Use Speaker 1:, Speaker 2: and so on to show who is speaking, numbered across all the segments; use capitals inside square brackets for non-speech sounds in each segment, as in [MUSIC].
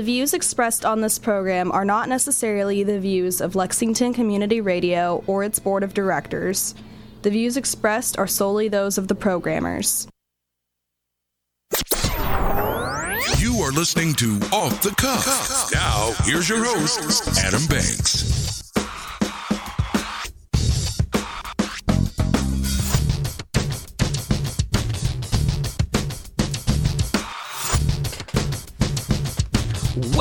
Speaker 1: The views expressed on this program are not necessarily the views of Lexington Community Radio or its board of directors. The views expressed are solely those of the programmers.
Speaker 2: You are listening to Off the Cuff. Now, here's your host, Adam Banks.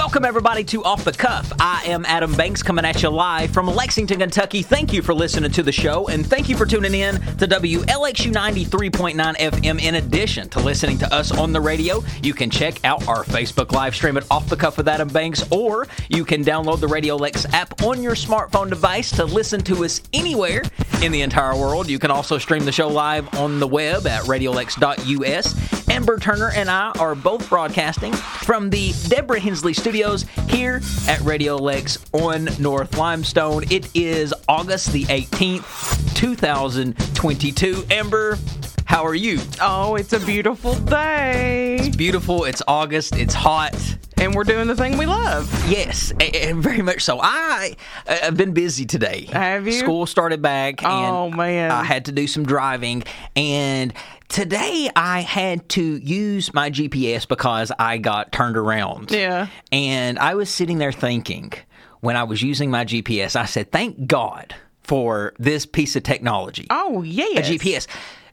Speaker 3: Welcome, everybody, to Off the Cuff. I am Adam Banks coming at you live from Lexington, Kentucky. Thank you for listening to the show, and thank you for tuning in to WLXU 93.9 FM. In addition to listening to us on the radio, you can check out our Facebook live stream at Off the Cuff with Adam Banks, or you can download the Radio Lex app on your smartphone device to listen to us anywhere in the entire world. You can also stream the show live on the web at radiolex.us. Amber Turner and I are both broadcasting from the Deborah Hensley studios here at Radio Lex on North Limestone. It is August the 18th, 2022. Amber, how are you?
Speaker 4: Oh, it's a beautiful day.
Speaker 3: It's beautiful. It's August. It's hot.
Speaker 4: And we're doing the thing we love.
Speaker 3: Yes, and very much so. I have been busy today.
Speaker 4: Have you?
Speaker 3: School started back. And
Speaker 4: Oh, man.
Speaker 3: I had to do some driving, and today I had to use my GPS because I got turned around.
Speaker 4: Yeah.
Speaker 3: And I was sitting there thinking, when I was using my GPS, I said, "Thank God for this piece of technology."
Speaker 4: Oh,
Speaker 3: yeah.
Speaker 4: a.
Speaker 3: GPS.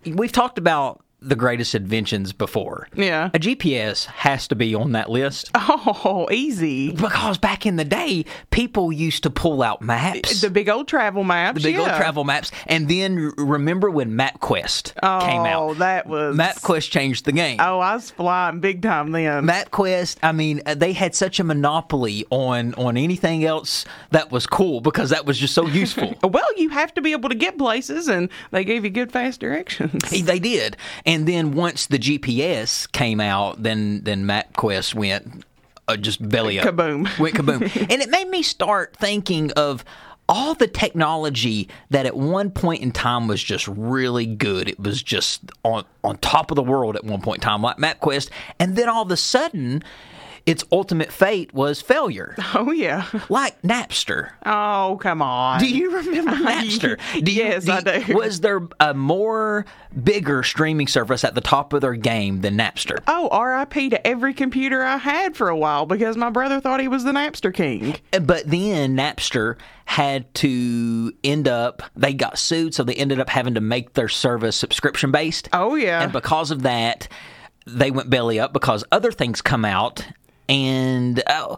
Speaker 3: We've talked about the greatest inventions before.
Speaker 4: Yeah.
Speaker 3: A GPS has to be on that list [LAUGHS]
Speaker 4: Oh, easy.
Speaker 3: because back in the day, people used to pull out maps.
Speaker 4: The big old travel maps.
Speaker 3: the big old travel maps, and then remember when MapQuest
Speaker 4: oh,
Speaker 3: came out?
Speaker 4: Oh, that was.
Speaker 3: MapQuest changed the game.
Speaker 4: Oh, I was flying big time then.
Speaker 3: MapQuest, I mean, uh, they had such a monopoly on on anything else that was cool because that was just so useful. [LAUGHS]
Speaker 4: well, you have to be able to get places, and they gave you good, fast directions.
Speaker 3: They did, and then once the GPS came out, then then MapQuest went uh, just belly up,
Speaker 4: Kaboom. [LAUGHS]
Speaker 3: went kaboom, and it made me start thinking of all the technology that at one point in time was just really good. It was just on on top of the world at one point in time, like MapQuest, and then all of a sudden, its ultimate fate was failure, [LAUGHS]
Speaker 4: Oh, yeah.
Speaker 3: like Napster.
Speaker 4: Oh, come on.
Speaker 3: Do you remember [LAUGHS] Napster? Do you-
Speaker 4: Yes, I do.
Speaker 3: Was there a more bigger streaming service at the top of their game than Napster?
Speaker 4: Oh, RIP to every computer I had for a while because my brother thought he was the Napster king.
Speaker 3: Uh, but then Napster had to end up, they got sued, so they ended up having to make their service subscription based.
Speaker 4: Oh, yeah.
Speaker 3: And because of that, they went belly up because other things come out. And uh,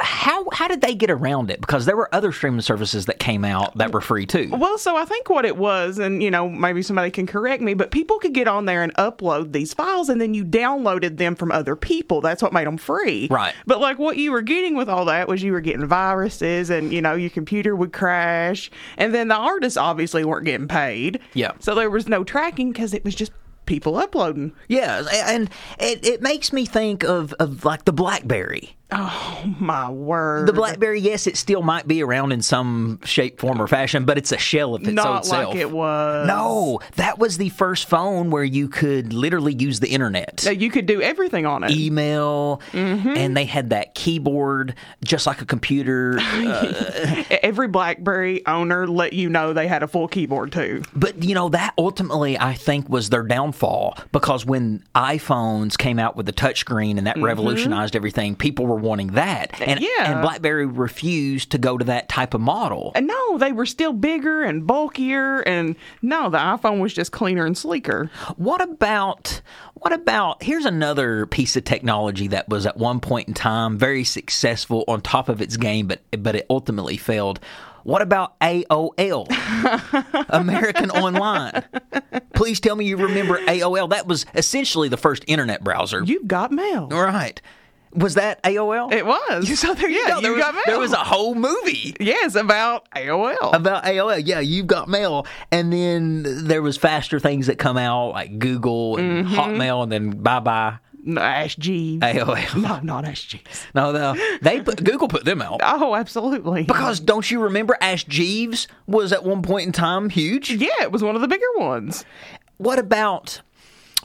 Speaker 3: how how did they get around it? Because there were other streaming services that came out that were free too.
Speaker 4: Well, so I think what it was, and you know, maybe somebody can correct me, but people could get on there and upload these files, and then you downloaded them from other people. That's what made them free.
Speaker 3: Right.
Speaker 4: But like what you were getting with all that was you were getting viruses, and you know, your computer would crash, and then the artists obviously weren't getting paid.
Speaker 3: Yeah.
Speaker 4: So there was no tracking because it was just people uploading.
Speaker 3: Yeah, and it, it makes me think of, of like the BlackBerry.
Speaker 4: Oh my word.
Speaker 3: The BlackBerry, yes, it still might be around in some shape, form, or fashion, but it's a shell of its own
Speaker 4: Not
Speaker 3: self.
Speaker 4: like it was.
Speaker 3: No, that was the first phone where you could literally use the internet.
Speaker 4: No, You could do everything on it.
Speaker 3: Email,
Speaker 4: Mm-hmm.
Speaker 3: and they had that keyboard just like a computer. [LAUGHS] Uh,
Speaker 4: Every BlackBerry owner let you know they had a full keyboard too.
Speaker 3: but, you know, that ultimately, I think, was their downfall because when iPhones came out with the touchscreen and that revolutionized everything, people were wanting that. And,
Speaker 4: Mm-hmm. Yeah.
Speaker 3: and BlackBerry refused to go to that type of model.
Speaker 4: And no, they were still bigger and bulkier, and no, the iPhone was just cleaner and sleeker.
Speaker 3: What about what about here's another piece of technology that was at one point in time very successful on top of its game but but it ultimately failed. What about AOL? [LAUGHS] American Online. Please tell me you remember AOL. That was essentially the first internet browser.
Speaker 4: You've got mail.
Speaker 3: right. Was that AOL?
Speaker 4: It was.
Speaker 3: So there you
Speaker 4: yeah,
Speaker 3: go. There
Speaker 4: you
Speaker 3: was,
Speaker 4: got mail.
Speaker 3: there was a whole movie
Speaker 4: yes about AOL.
Speaker 3: about AOL. Yeah, you've got mail, and then there was faster things that come out like Google and
Speaker 4: Mm-hmm.
Speaker 3: Hotmail, and then bye bye
Speaker 4: no, Ask Jeeves.
Speaker 3: AOL.
Speaker 4: No, not Ask Jeeves.
Speaker 3: No, no, they put Google put them out
Speaker 4: Oh, absolutely.
Speaker 3: because don't you remember Ask Jeeves was at one point in time huge?
Speaker 4: yeah, it was one of the bigger ones.
Speaker 3: What about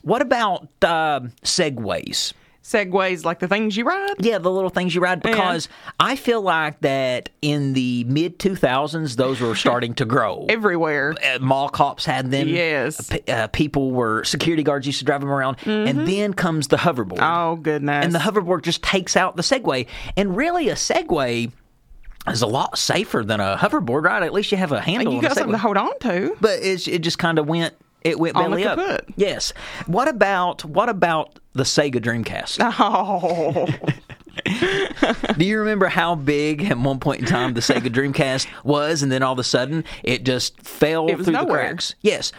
Speaker 3: what about uh, segways?
Speaker 4: Segways, like the things you ride.
Speaker 3: Yeah, the little things you ride because I feel like that in the mid 2000s, those were [LAUGHS] starting to grow.
Speaker 4: Everywhere.
Speaker 3: Uh, mall cops had them.
Speaker 4: Yes.
Speaker 3: P- uh, people were, security guards used to drive them around. And then comes the hoverboard.
Speaker 4: Oh, goodness.
Speaker 3: and the hoverboard just takes out the Segway. And really, a Segway is a lot safer than a hoverboard, right? At least you have a handle.
Speaker 4: you got something to hold on to.
Speaker 3: but it just kind of went. It went
Speaker 4: On
Speaker 3: belly up.
Speaker 4: kaput.
Speaker 3: Yes. What about what about the Sega Dreamcast? [LAUGHS]
Speaker 4: Oh,
Speaker 3: Do you remember how big at one point in time the Sega Dreamcast was, and then all of a sudden it just fell
Speaker 4: It
Speaker 3: through the
Speaker 4: nowhere.
Speaker 3: cracks? Yes.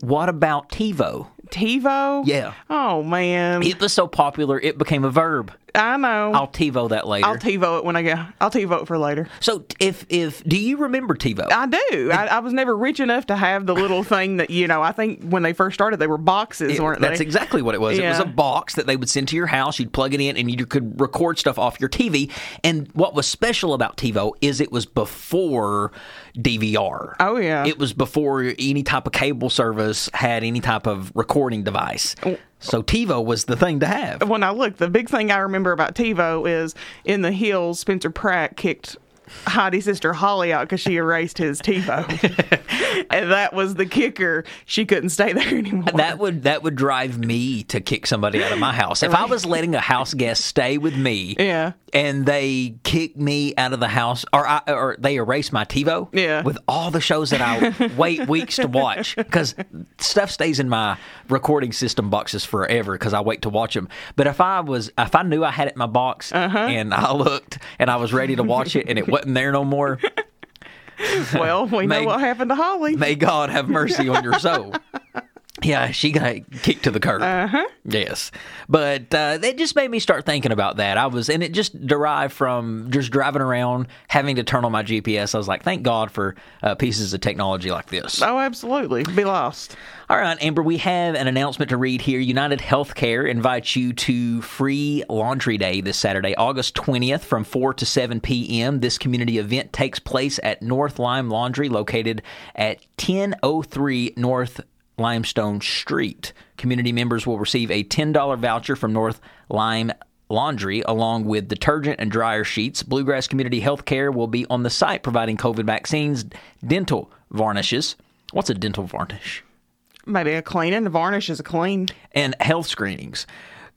Speaker 3: What about TiVo?
Speaker 4: TiVo?
Speaker 3: Yeah.
Speaker 4: Oh, man.
Speaker 3: It was so popular it became a verb.
Speaker 4: I know.
Speaker 3: I'll TiVo that later.
Speaker 4: I'll TiVo it when I go. I'll TiVo it for later.
Speaker 3: so if if do you remember TiVo?
Speaker 4: I do. I, I was never rich enough to have the little [LAUGHS] thing that you know. I think when they first started, they were boxes,
Speaker 3: It-
Speaker 4: weren't
Speaker 3: that's
Speaker 4: they?
Speaker 3: exactly what it was. It was a box that they would send to your house. You'd plug it in, and you could record stuff off your TV. And what was special about TiVo is it was before DVR.
Speaker 4: Oh, yeah.
Speaker 3: it was before any type of cable service had any type of recording device.
Speaker 4: Oh.
Speaker 3: So TiVo was the thing to have.
Speaker 4: when I look, the big thing I remember about TiVo is in the hills, Spencer Pratt kicked Heidi's sister Holly out because she erased his TiVo, [LAUGHS] and that was the kicker. She couldn't stay there anymore.
Speaker 3: That would that would drive me to kick somebody out of my house. If I was letting a house guest stay with me,
Speaker 4: Yeah.
Speaker 3: and they kick me out of the house, or I, or they erase my TiVo,
Speaker 4: Yeah.
Speaker 3: with all the shows that I wait [LAUGHS] weeks to watch because stuff stays in my recording system boxes forever because I wait to watch them. But if I was if I knew I had it in my box
Speaker 4: Uh-huh.
Speaker 3: and I looked and I was ready to watch it and it [LAUGHS] wasn't there no more, [LAUGHS]
Speaker 4: well, we know what happened to Holly.
Speaker 3: may God have mercy on your soul. [LAUGHS] Yeah, she got kicked to the curb.
Speaker 4: Uh-huh.
Speaker 3: Yes, but uh, it just made me start thinking about that. I was, and it just derived from just driving around, having to turn on my GPS. I was like, thank God for uh, pieces of technology like this.
Speaker 4: Oh, absolutely. Be lost.
Speaker 3: All right, Amber, we have an announcement to read here. United Healthcare invites you to Free Laundry Day this Saturday, August 20th from 4 to 7 p.m. This community event takes place at North Lime Laundry, located at 1003 North Limestone Street. Community members will receive a $10 voucher from North Lime Laundry, along with detergent and dryer sheets. Bluegrass Community Healthcare will be on the site providing COVID vaccines, dental varnishes. What's a dental varnish?
Speaker 4: Maybe a cleaning. The varnish is a clean.
Speaker 3: and health screenings.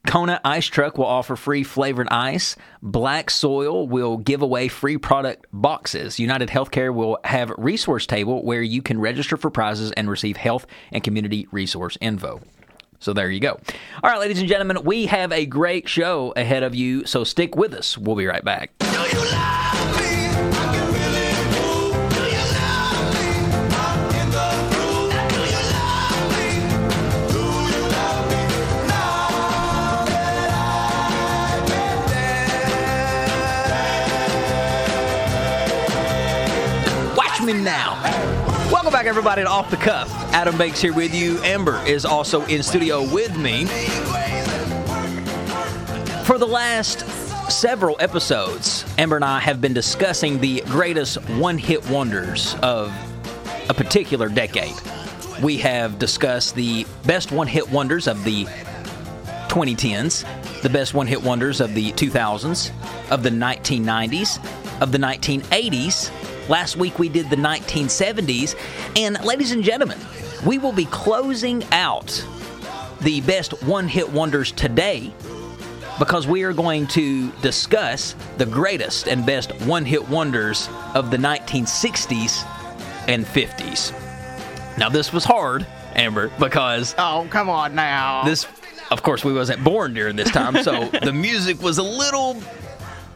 Speaker 3: Kona Ice Truck will offer free flavored ice. Black Soil will give away free product boxes. United Healthcare will have resource table where you can register for prizes and receive health and community resource info. So there you go. All right, ladies and gentlemen, we have a great show ahead of you, so stick with us. We'll be right back. Now. Welcome back, everybody, to Off the Cuff. Adam Banks here with you. Amber is also in studio with me. For the last several episodes, Amber and I have been discussing the greatest one hit wonders of a particular decade. We have discussed the best one hit wonders of the 2010s, the best one hit wonders of the 2000s, of the 1990s, of the 1980s. Last week we did the 1970s. And ladies and gentlemen, we will be closing out the best one hit wonders today because we are going to discuss the greatest and best one hit wonders of the 1960s and 50s. Now, this was hard, Amber, because
Speaker 4: Oh, come on now.
Speaker 3: this of course we wasn't born during this time so [LAUGHS] the music was a little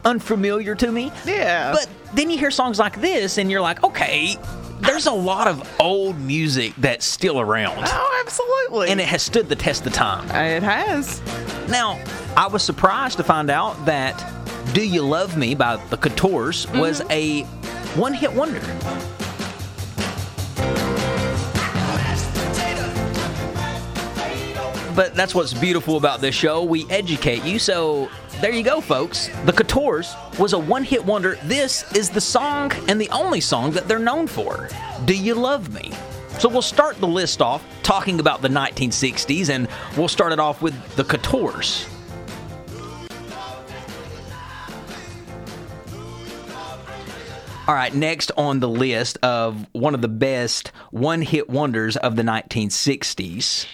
Speaker 3: unfamiliar to me
Speaker 4: Yeah.
Speaker 3: but then you hear songs like this and you're like okay there's a lot of old music that's still around
Speaker 4: oh, absolutely.
Speaker 3: and it has stood the test of time uh,
Speaker 4: it has.
Speaker 3: now i was surprised to find out that do you love me by the Contours was mm-hmm. a one-hit wonder but that's what's beautiful about this show. We educate you. So there you go, folks. The Contours was a one hit wonder. This is the song and the only song that they're known for Do You Love Me? So we'll start the list off talking about the 1960s, and we'll start it off with the Contours. All right, next on the list of one of the best one hit wonders of the 1960s.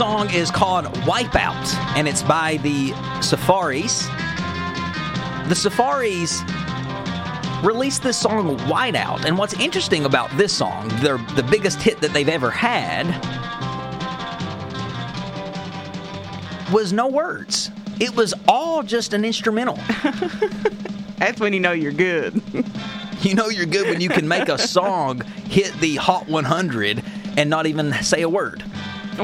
Speaker 3: Song is called Wipeout, and it's by the Safaris. The Safaris released this song Wipeout, and what's interesting about this song, their the biggest hit that they've ever had, was no words. It was all just an instrumental. [LAUGHS]
Speaker 4: That's when you know you're good. [LAUGHS]
Speaker 3: You know you're good when you can make a song hit the Hot 100 and not even say a word.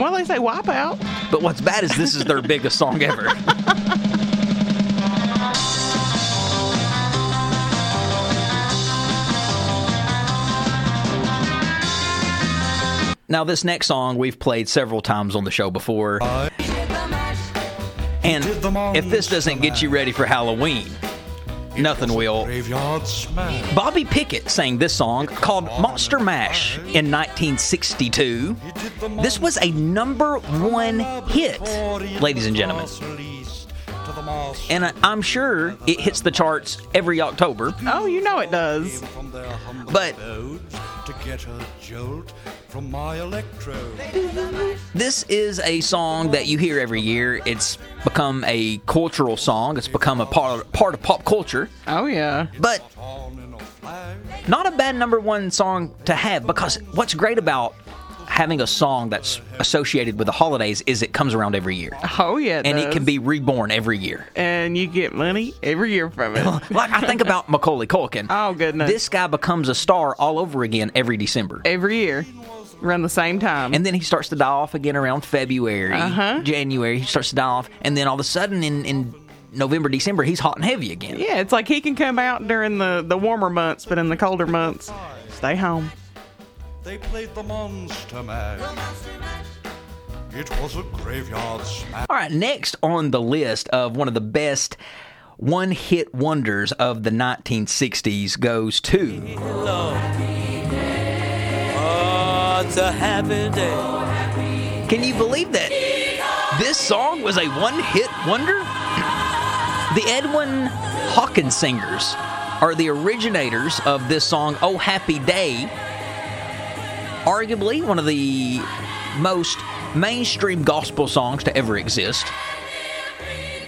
Speaker 4: Well, they say wipe out.
Speaker 3: But what's bad is this is their [LAUGHS] biggest song ever. Now, this next song we've played several times on the show before. And if this doesn't get you ready for Halloween, nothing will. Bobby Pickett sang this song called Monster Mash in 1962. This was a number one hit, ladies and gentlemen. And I- I'm sure it hits the charts every October.
Speaker 4: Oh, you know it does.
Speaker 5: From their humble
Speaker 3: But-
Speaker 5: to get a jolt from my electrode.
Speaker 3: This is a song that you hear every year. It's become a cultural song, it's become a part, part of pop culture.
Speaker 4: Oh, yeah.
Speaker 3: But
Speaker 5: On in a flash.
Speaker 3: not a bad number one song to have because what's great about having a song that's associated with the holidays is it comes around every year.
Speaker 4: Oh, yeah.
Speaker 3: and it can be reborn every year.
Speaker 4: And you get money every year from it. [LAUGHS]
Speaker 3: Like I think about Macaulay Culkin.
Speaker 4: Oh, goodness.
Speaker 3: This guy becomes a star all over again every December.
Speaker 4: every year. Around the same time.
Speaker 3: And then he starts to die off again around February,
Speaker 4: Uh-huh.
Speaker 3: January. He starts to die off, and then all of a sudden in, in November, December, he's hot and heavy again.
Speaker 4: yeah, it's like he can come out during the, the warmer months, but in the colder months, stay home.
Speaker 5: They played the monster mash. It was a graveyard smash.
Speaker 3: All right, next on the list of one of the best one hit wonders of the 1960s goes to
Speaker 6: Oh, it's a happy day.
Speaker 3: Can you believe that this song was a one hit wonder? The Edwin Hawkins Singers are the originators of this song, Oh Happy Day. Arguably one of the most mainstream gospel songs to ever exist.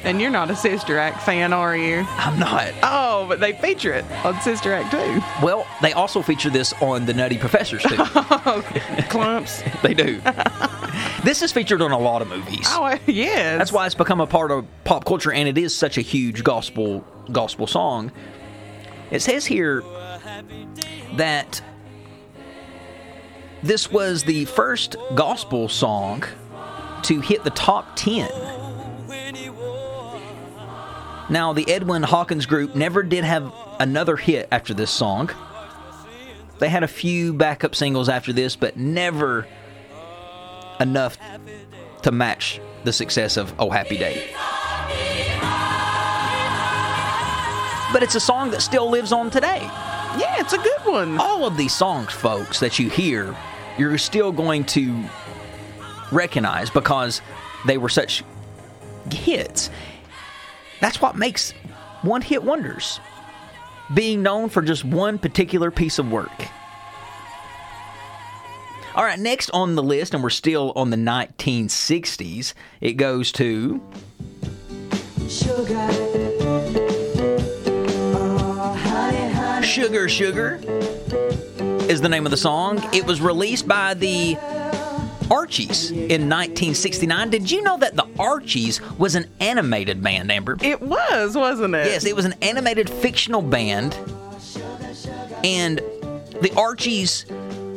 Speaker 4: And you're not a Sister Act fan, are you?
Speaker 3: I'm not.
Speaker 4: Oh, but they feature it on Sister Act too.
Speaker 3: Well, they also feature this on The Nutty Professors, too. [LAUGHS]
Speaker 4: Klumps. [LAUGHS]
Speaker 3: they do. [LAUGHS] this is featured on a lot of movies.
Speaker 4: Oh, yes.
Speaker 3: That's why it's become a part of pop culture, and it is such a huge gospel gospel song. It says here that this was the first gospel song to hit the top ten. Now, the Edwin Hawkins group never did have another hit after this song. They had a few backup singles after this, but never enough to match the success of Oh Happy Day. But it's a song that still lives on today.
Speaker 4: Yeah, it's a good one.
Speaker 3: All of these songs, folks, that you hear, you're still going to recognize because they were such hits. That's what makes one hit wonders. Being known for just one particular piece of work. All right, next on the list, and we're still on the 1960s, it goes to Sugar oh, Sugar is the name of the song. It was released by the Archies in 1969. Did you know that the Archies was an animated band, Amber?
Speaker 4: It was, wasn't it?
Speaker 3: Yes, it was an animated fictional band. And the Archies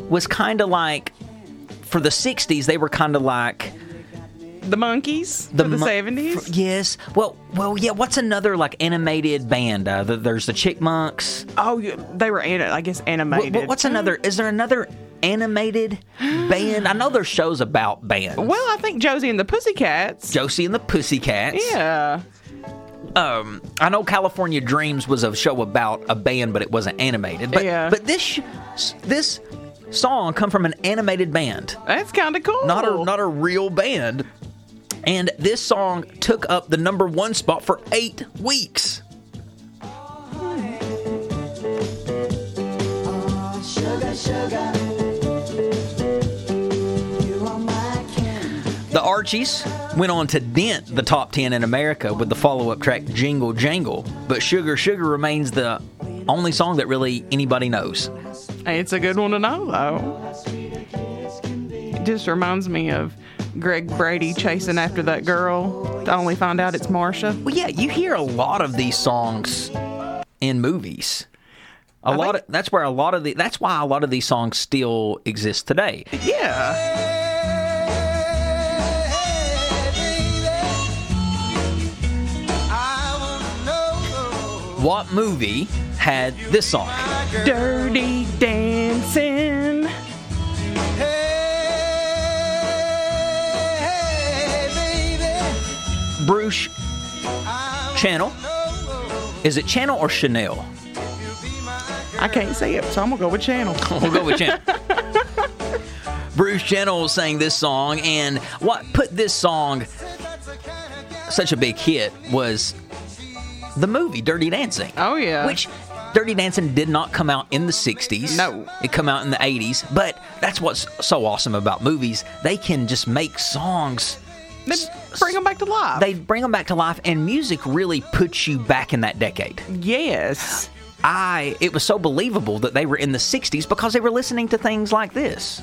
Speaker 3: was kind of like, for the 60s, they were kind of like
Speaker 4: The Monkees the, the
Speaker 3: mo-
Speaker 4: 70s.
Speaker 3: f- yes. Well, well, yeah. What's another like animated band? Uh, the, there's the Chickmunks.
Speaker 4: oh, yeah, they were, ani- I guess, animated.
Speaker 3: what- what's another? Is there another animated [GASPS] band? I know there's shows about bands.
Speaker 4: Well, I think Josie and the Pussycats.
Speaker 3: Josie and the Pussycats.
Speaker 4: Yeah.
Speaker 3: um, I know California Dreams was a show about a band, but it wasn't animated. But
Speaker 4: Yeah.
Speaker 3: but this sh- this song come from an animated band,
Speaker 4: That's kind of cool.
Speaker 3: not a not a real band. And this song took up the number one spot for eight weeks. The Archies went on to dent the top 10 in America with the follow up track Jingle Jangle, but Sugar Sugar remains the only song that really anybody knows.
Speaker 4: It's a good one to know, though. It just reminds me of Greg Brady chasing after that girl to only find out it's Marsha.
Speaker 3: Well, yeah, you hear a lot of these songs in movies. A lot of that's where a lot of the that's why a lot of these songs still exist today.
Speaker 4: Yeah.
Speaker 3: What movie had this song?
Speaker 4: Dirty Dancing.
Speaker 3: Bruce Channel. Is it Channel or Chanel?
Speaker 4: I can't say it, so I'm going to go with Channel. [LAUGHS]
Speaker 3: We'll go with Channel. [LAUGHS] Bruce Channel sang this song, and what put this song such a big hit was the movie Dirty Dancing.
Speaker 4: Oh, yeah.
Speaker 3: Which Dirty Dancing did not come out in the 60s.
Speaker 4: No.
Speaker 3: It come out in the 80s, but that's what's so awesome about movies. They can just make songs
Speaker 4: Then bring them back to life.
Speaker 3: they bring them back to life and music really puts you back in that decade.
Speaker 4: yes.
Speaker 3: I it was so believable that they were in the 60s because they were listening to things like this.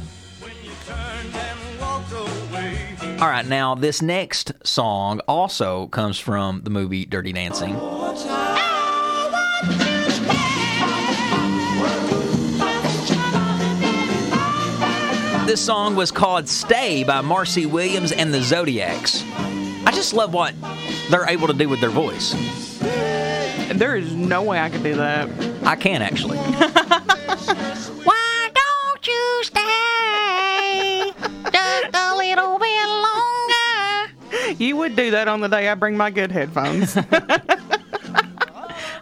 Speaker 3: All right, now this next song also comes from the movie Dirty Dancing. This song was called Stay by Maurice Williams and the Zodiacs. I just love what they're able to do with their voice.
Speaker 4: There is no way I could do that.
Speaker 3: I can actually. [LAUGHS]
Speaker 7: Why don't you stay
Speaker 4: You would do that on the day I bring my good headphones. [LAUGHS]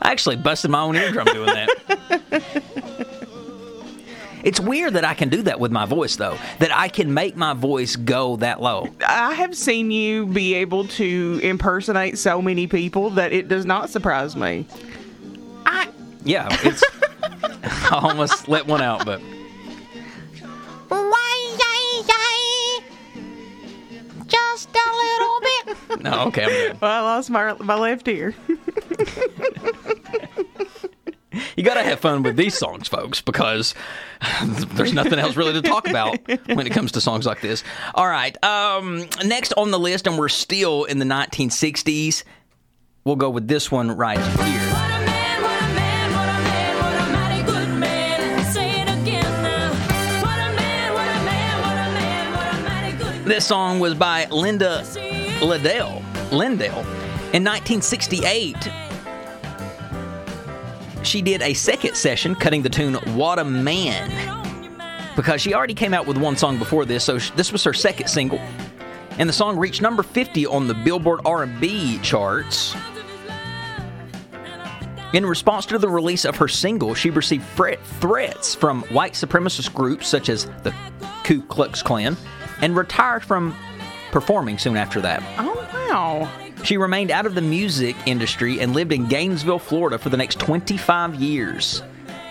Speaker 3: I actually busted my own eardrum doing that. it's weird that I can do that with my voice, though. That I can make my voice go that low.
Speaker 4: I have seen you be able to impersonate so many people that it does not surprise me. I.
Speaker 3: Yeah, it's. [LAUGHS] I almost let one out, but
Speaker 7: Why, Just a little bit. [LAUGHS]
Speaker 3: no. Okay, I'm good.
Speaker 4: Well, I lost my, my left ear.
Speaker 3: You gotta have fun with these songs, folks, because there's nothing else really to talk about when it comes to songs like this. All right, um, next on the list, and we're still in the 1960s. We'll go with this one right here. This song was by Linda Liddell. Lyndell. In 1968, she did a second session cutting the tune What a Man because she already came out with one song before this, so this was her second single. And the song reached number 50 on the Billboard R&B charts. In response to the release of her single, she received threats from white supremacist groups such as the Ku Klux Klan and retired from performing soon after that.
Speaker 4: Oh, wow.
Speaker 3: She remained out of the music industry and lived in Gainesville, Florida for the next 25 years.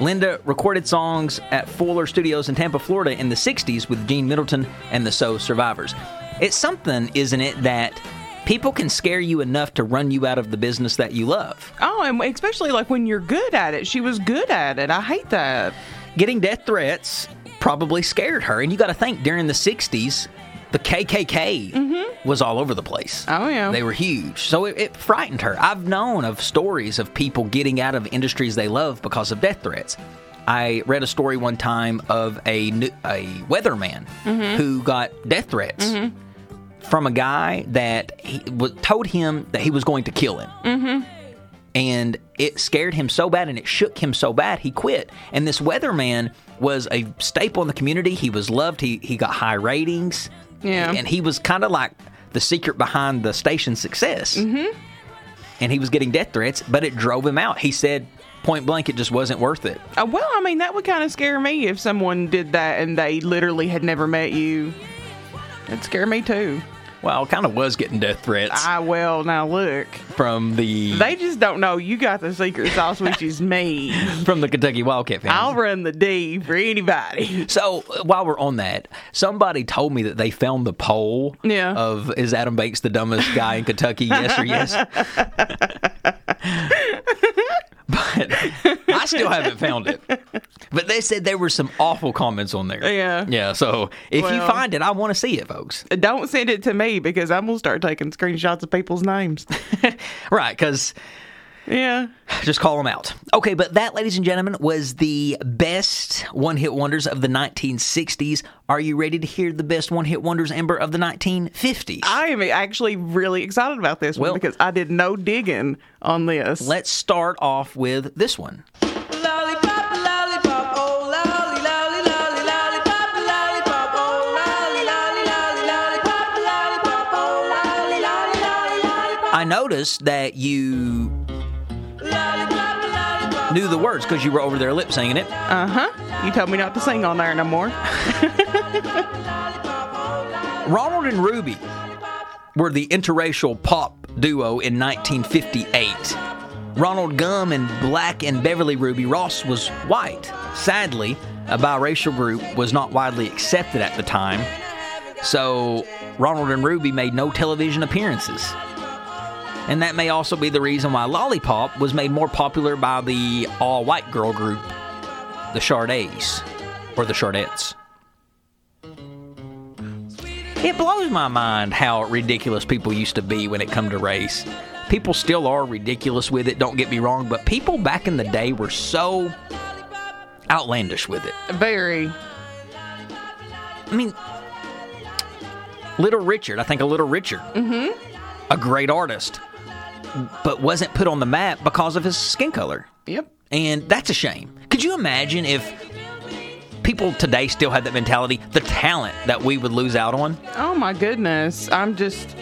Speaker 3: Linda recorded songs at Fuller Studios in Tampa, Florida in the 60s with Gene Middleton and the So Survivors. It's something, isn't it, that people can scare you enough to run you out of the business that you love.
Speaker 4: Oh, and especially like when you're good at it. She was good at it. I hate that.
Speaker 3: Getting death threats probably scared her. And you got to think during the 60s, the KKK mm-hmm. was all over the place.
Speaker 4: Oh, yeah.
Speaker 3: They were huge. So it, it frightened her. I've known of stories of people getting out of industries they love because of death threats. I read a story one time of a, a weatherman mm-hmm. who got death threats mm-hmm. from a guy that he told him that he was going to kill him and it scared him so bad and it shook him so bad he quit and this weatherman was a staple in the community he was loved he, he got high ratings
Speaker 4: Yeah.
Speaker 3: and he was kind of like the secret behind the station's success mm-hmm. and he was getting death threats, but it drove him out. He said point blank it just wasn't worth it.
Speaker 4: Uh, well, I mean, that would kind of scare me if someone did that and they literally had never met you. It'd scare me too.
Speaker 3: Well, kind of was getting death threats
Speaker 4: I well, now look,
Speaker 3: from the
Speaker 4: they just don't know you got the secret sauce, which is me. [LAUGHS]
Speaker 3: from the Kentucky Wildcat fans.
Speaker 4: I'll run the D for anybody.
Speaker 3: So uh, while we're on that, somebody told me that they found the poll
Speaker 4: Yeah.
Speaker 3: of is Adam Banks the dumbest guy in Kentucky? Yes or yes? [LAUGHS] but I still haven't found it. But they said there were some awful comments on there.
Speaker 4: Yeah.
Speaker 3: Yeah. So if you
Speaker 4: Well-
Speaker 3: find it, I want to see it, folks.
Speaker 4: Don't send it to me because I'm gonna start taking screenshots of people's names. [LAUGHS]
Speaker 3: Right? Because
Speaker 4: Yeah.
Speaker 3: just call them out. Okay, but that, ladies and gentlemen, was the best one hit wonders of the 1960s. Are you ready to hear the best one hit wonders, Amber, of the 1950s?
Speaker 4: I am actually really excited about this
Speaker 3: Well-
Speaker 4: one because I did no digging on this.
Speaker 3: Let's start off with this one. Noticed that you knew the words because you were over there lip singing it.
Speaker 4: Uh huh. You told me not to sing on there no more. [LAUGHS] [LAUGHS]
Speaker 3: Ronald and Ruby were the interracial pop duo in 1958. Ronald Gumm and Black and Beverly Ruby Ross was white. Sadly, a biracial group was not widely accepted at the time, so Ronald and Ruby made no television appearances. And that may also be the reason why Lollipop was made more popular by the all white girl group, the Chardays, or the Chordettes. It blows my mind how ridiculous people used to be when it come to race. People still are ridiculous with it, don't get me wrong, but people back in the day were so outlandish with it.
Speaker 4: Very.
Speaker 3: I mean, Little Richard, I think a Little Richard, mm-hmm. a great artist, but wasn't put on the map because of his skin color.
Speaker 4: Yep.
Speaker 3: And that's a shame. Could you imagine if people today still had that mentality, the talent that we would lose out on?
Speaker 4: Oh my goodness. I'm just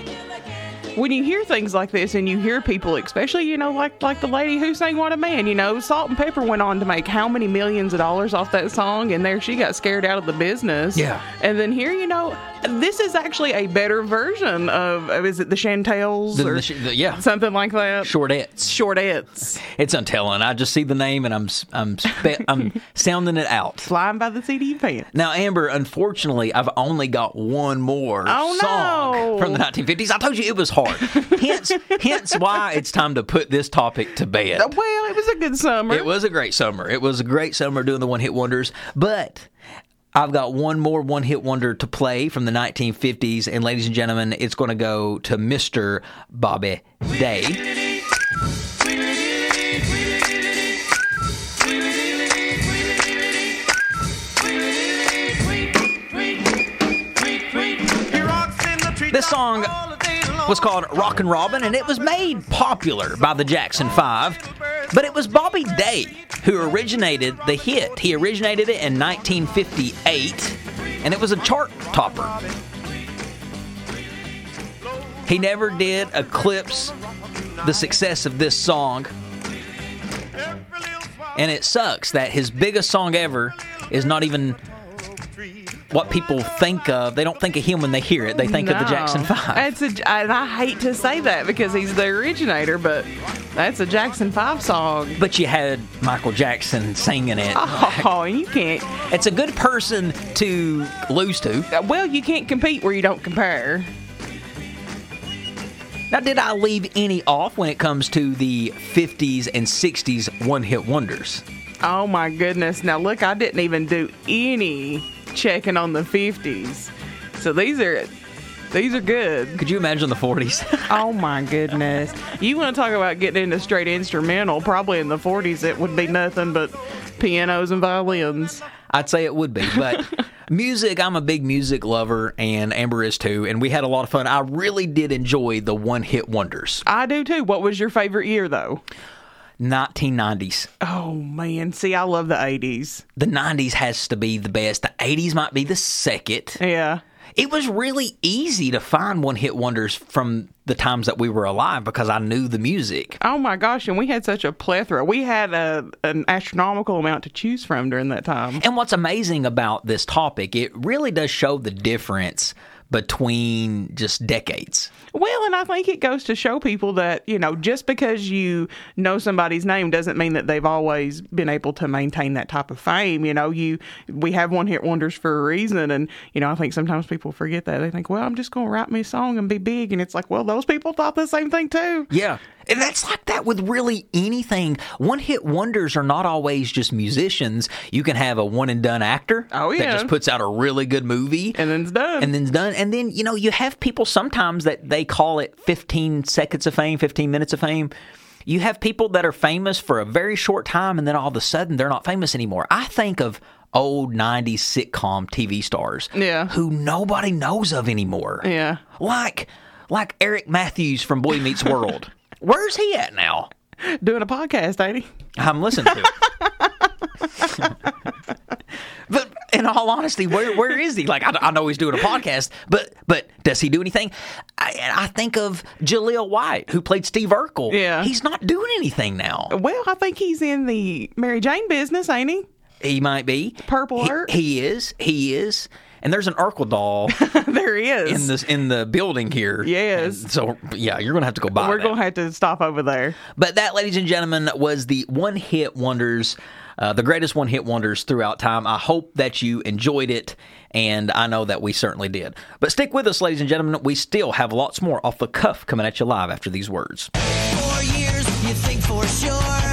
Speaker 4: when you hear things like this and you hear people especially you know like like the lady who sang what a man you know salt and pepper went on to make how many millions of dollars off that song and there she got scared out of the business
Speaker 3: Yeah.
Speaker 4: and then here you know this is actually a better version of, of is it the chantels
Speaker 3: The-
Speaker 4: or
Speaker 3: the the- yeah.
Speaker 4: something like that
Speaker 3: Shortettes.
Speaker 4: shortettes
Speaker 3: It's untelling. I just see the name and I'm I'm spe- I'm [LAUGHS] sounding it out.
Speaker 4: flying by the seat of your pants
Speaker 3: Now, Amber, unfortunately, I've only got one more
Speaker 4: Oh,
Speaker 3: song
Speaker 4: no.
Speaker 3: from the 1950s. I told you it was hard. hence, hence why it's time to put this topic to bed. [LAUGHS]
Speaker 4: well it was a good summer
Speaker 3: It was a great summer. It was a great summer doing the one hit wonders. But I've got one more one hit wonder to play from the 1950s. And ladies and gentlemen, it's going to go to Mr. Bobby Day. This song was called Rockin' Robin, and it was made popular by the Jackson Five. But it was Bobby Day who originated the hit. He originated it in 1958, and it was a chart topper. He never did eclipse the success of this song, and it sucks that his biggest song ever is not even what people think of. They don't think of him when they hear it. They think of the Jackson Five.
Speaker 4: That's a, and I hate to say that because he's the originator, but that's a Jackson Five song.
Speaker 3: But you had Michael Jackson singing it.
Speaker 4: Oh, and [LAUGHS] you can't.
Speaker 3: It's a good person to lose to.
Speaker 4: Well, you can't compete where you don't compare.
Speaker 3: Now, did I leave any off when it comes to the 50s and 60s one hit wonders?
Speaker 4: Oh my goodness! Now look, I didn't even do any checking on the fifties, so these are these are good.
Speaker 3: Could you imagine the 40s? [LAUGHS]
Speaker 4: Oh my goodness! You want to talk about getting into straight instrumental? Probably in the forties, it would be nothing but pianos and violins.
Speaker 3: I'd say it would be, but [LAUGHS] music, I'm a big music lover, and Amber is too, and we had a lot of fun. I really did enjoy the one hit wonders.
Speaker 4: I do too. What was your favorite year though?
Speaker 3: 1990s.
Speaker 4: Oh man, see, I love the eighties.
Speaker 3: The 90s has to be the best. The 80s might be the second.
Speaker 4: Yeah.
Speaker 3: It was really easy to find one hit wonders from the times that we were alive because I knew the music.
Speaker 4: Oh my gosh, and we had such a plethora. We had a an astronomical amount to choose from during that time.
Speaker 3: And what's amazing about this topic, it really does show the difference between just decades.
Speaker 4: Well, and I think it goes to show people that, you know, just because you know somebody's name doesn't mean that they've always been able to maintain that type of fame. You know, you we have one hit wonders for a reason and, you know, I think sometimes people forget that. They think, "Well, I'm just going to write me a song and be big." And it's like, "Well, those people thought the same thing too."
Speaker 3: Yeah. And that's like that with really anything. One hit wonders are not always just musicians. You can have a one and done actor
Speaker 4: Oh,
Speaker 3: that just puts out a really good movie
Speaker 4: And then it's done.
Speaker 3: and then's done. And then, you know, you have people sometimes that they call it 15 seconds of fame, 15 minutes of fame. You have people that are famous for a very short time and then all of a sudden they're not famous anymore. I think of old 90s sitcom TV stars
Speaker 4: Yeah.
Speaker 3: who nobody knows of anymore.
Speaker 4: yeah.
Speaker 3: Like like Eric Matthews from Boy Meets World. [LAUGHS] Where's he at now?
Speaker 4: Doing a podcast, ain't he?
Speaker 3: I'm listening to it. [LAUGHS] but in all honesty, where where is he? Like I, I know he's doing a podcast, but but does he do anything? I, I think of Jaleel White, who played Steve Urkel.
Speaker 4: Yeah.
Speaker 3: he's not doing anything now.
Speaker 4: Well, I think he's in the Mary Jane business, ain't he?
Speaker 3: He might be
Speaker 4: Purple
Speaker 3: He-? He is. He is. And there's an Urkel doll [LAUGHS]
Speaker 4: there he is.
Speaker 3: in this in the building here.
Speaker 4: Yes.
Speaker 3: And so yeah, you're gonna have to go buy.
Speaker 4: We're
Speaker 3: that.
Speaker 4: going to have to stop over there.
Speaker 3: But that, ladies and gentlemen, was the one hit wonders, uh, the greatest one hit wonders throughout time. I hope that you enjoyed it, and I know that we certainly did. But stick with us, ladies and gentlemen. We still have lots more off the cuff coming at you live after these words.
Speaker 8: Four years, you think for sure.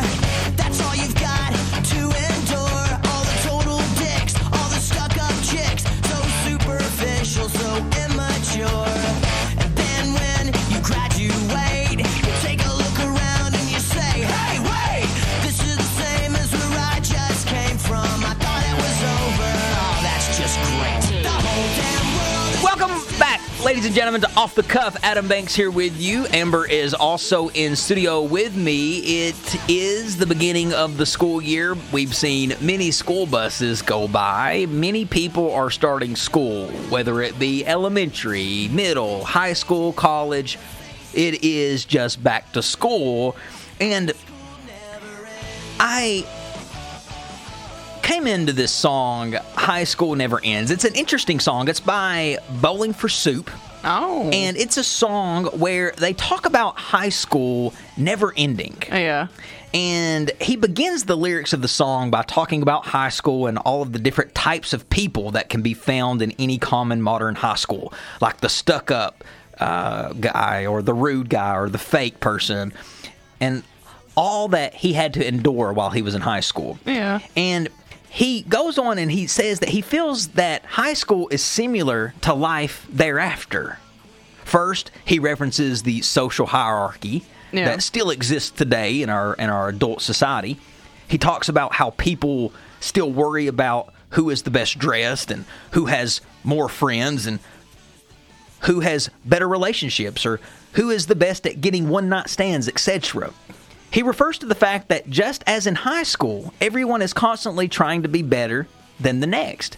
Speaker 3: Ladies and gentlemen, to Off the Cuff. Adam Banks here with you. Amber is also in studio with me. It is the beginning of the school year. We've seen many school buses go by. Many people are starting school, whether it be elementary, middle, high school, college. It is just back to school. And I came into this song, High School Never Ends. It's an interesting song. It's by Bowling for Soup.
Speaker 4: Oh.
Speaker 3: And it's a song where they talk about high school never ending.
Speaker 4: yeah.
Speaker 3: And he begins the lyrics of the song by talking about high school and all of the different types of people that can be found in any common modern high school, like the stuck up uh, guy or the rude guy or the fake person, and all that he had to endure while he was in high school.
Speaker 4: Yeah.
Speaker 3: And he goes on and he says that he feels that high school is similar to life thereafter. First, he references the social hierarchy
Speaker 4: Yeah.
Speaker 3: that still exists today in our in our adult society. He talks about how people still worry about who is the best dressed and who has more friends and who has better relationships or who is the best at getting one night stands, etc. He refers to the fact that just as in high school, everyone is constantly trying to be better than the next.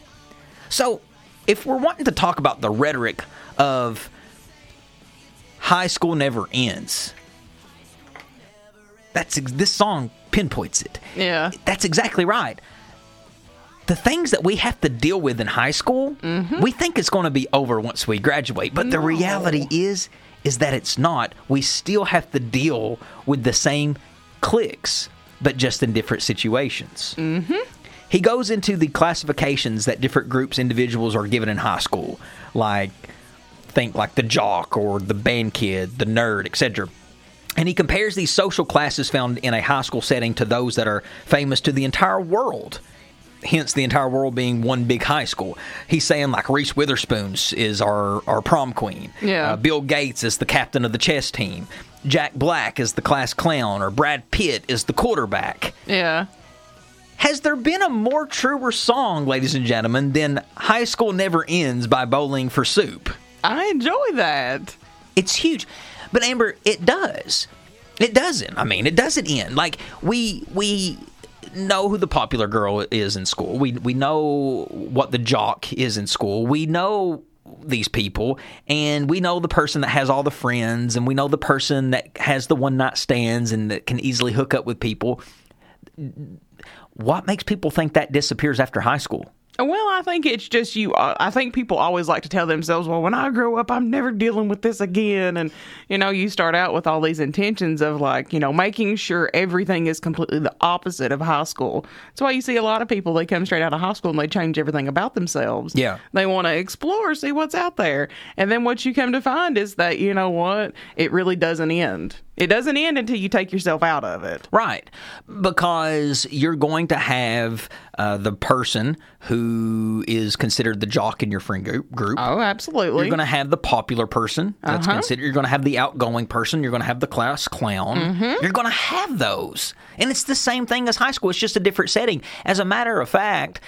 Speaker 3: So, if we're wanting to talk about the rhetoric of high school never ends, that's this song pinpoints it.
Speaker 4: Yeah.
Speaker 3: That's exactly right. The things that we have to deal with in high school, mm-hmm. we think it's going to be over once we graduate, but the reality is is that it's not. We still have to deal with the same cliques, but just in different situations. Mm-hmm. He goes into the classifications that different groups, individuals are given in high school, like think like the jock or the band kid, the nerd, etc. And he compares these social classes found in a high school setting to those that are famous to the entire world. Hence, the entire world being one big high school. He's saying like Reese Witherspoon's is our, our prom queen.
Speaker 4: Yeah.
Speaker 3: Uh, Bill Gates is the captain of the chess team. Jack Black is the class clown, or Brad Pitt is the quarterback.
Speaker 4: Yeah.
Speaker 3: Has there been a more truer song, ladies and gentlemen, than High School Never Ends by Bowling for Soup?
Speaker 4: I enjoy that.
Speaker 3: It's huge. But Amber, it does. It doesn't. I mean, it doesn't end. Like we we know who the popular girl is in school. We we know what the jock is in school. We know these people, and we know the person that has all the friends, and we know the person that has the one night stands and that can easily hook up with people. What makes people think that disappears after high school?
Speaker 4: Well, I think it's just you. uh, I think people always like to tell themselves, well, when I grow up, I'm never dealing with this again. And, you know, you start out with all these intentions of like, you know, making sure everything is completely the opposite of high school. That's why you see a lot of people, they come straight out of high school and they change everything about themselves.
Speaker 3: Yeah.
Speaker 4: They want to explore, see what's out there. And then what you come to find is that, you know what? It really doesn't end. It doesn't end until you take yourself out of it.
Speaker 3: Right. Because you're going to have uh, the person who is considered the jock in your friend group. group.
Speaker 4: Oh, absolutely.
Speaker 3: You're going to have the popular person that's
Speaker 4: Uh-huh.
Speaker 3: considered. You're going to have the outgoing person. You're going to have the class clown.
Speaker 4: Mm-hmm.
Speaker 3: You're going to have those. And it's the same thing as high school. It's just a different setting. As a matter of fact,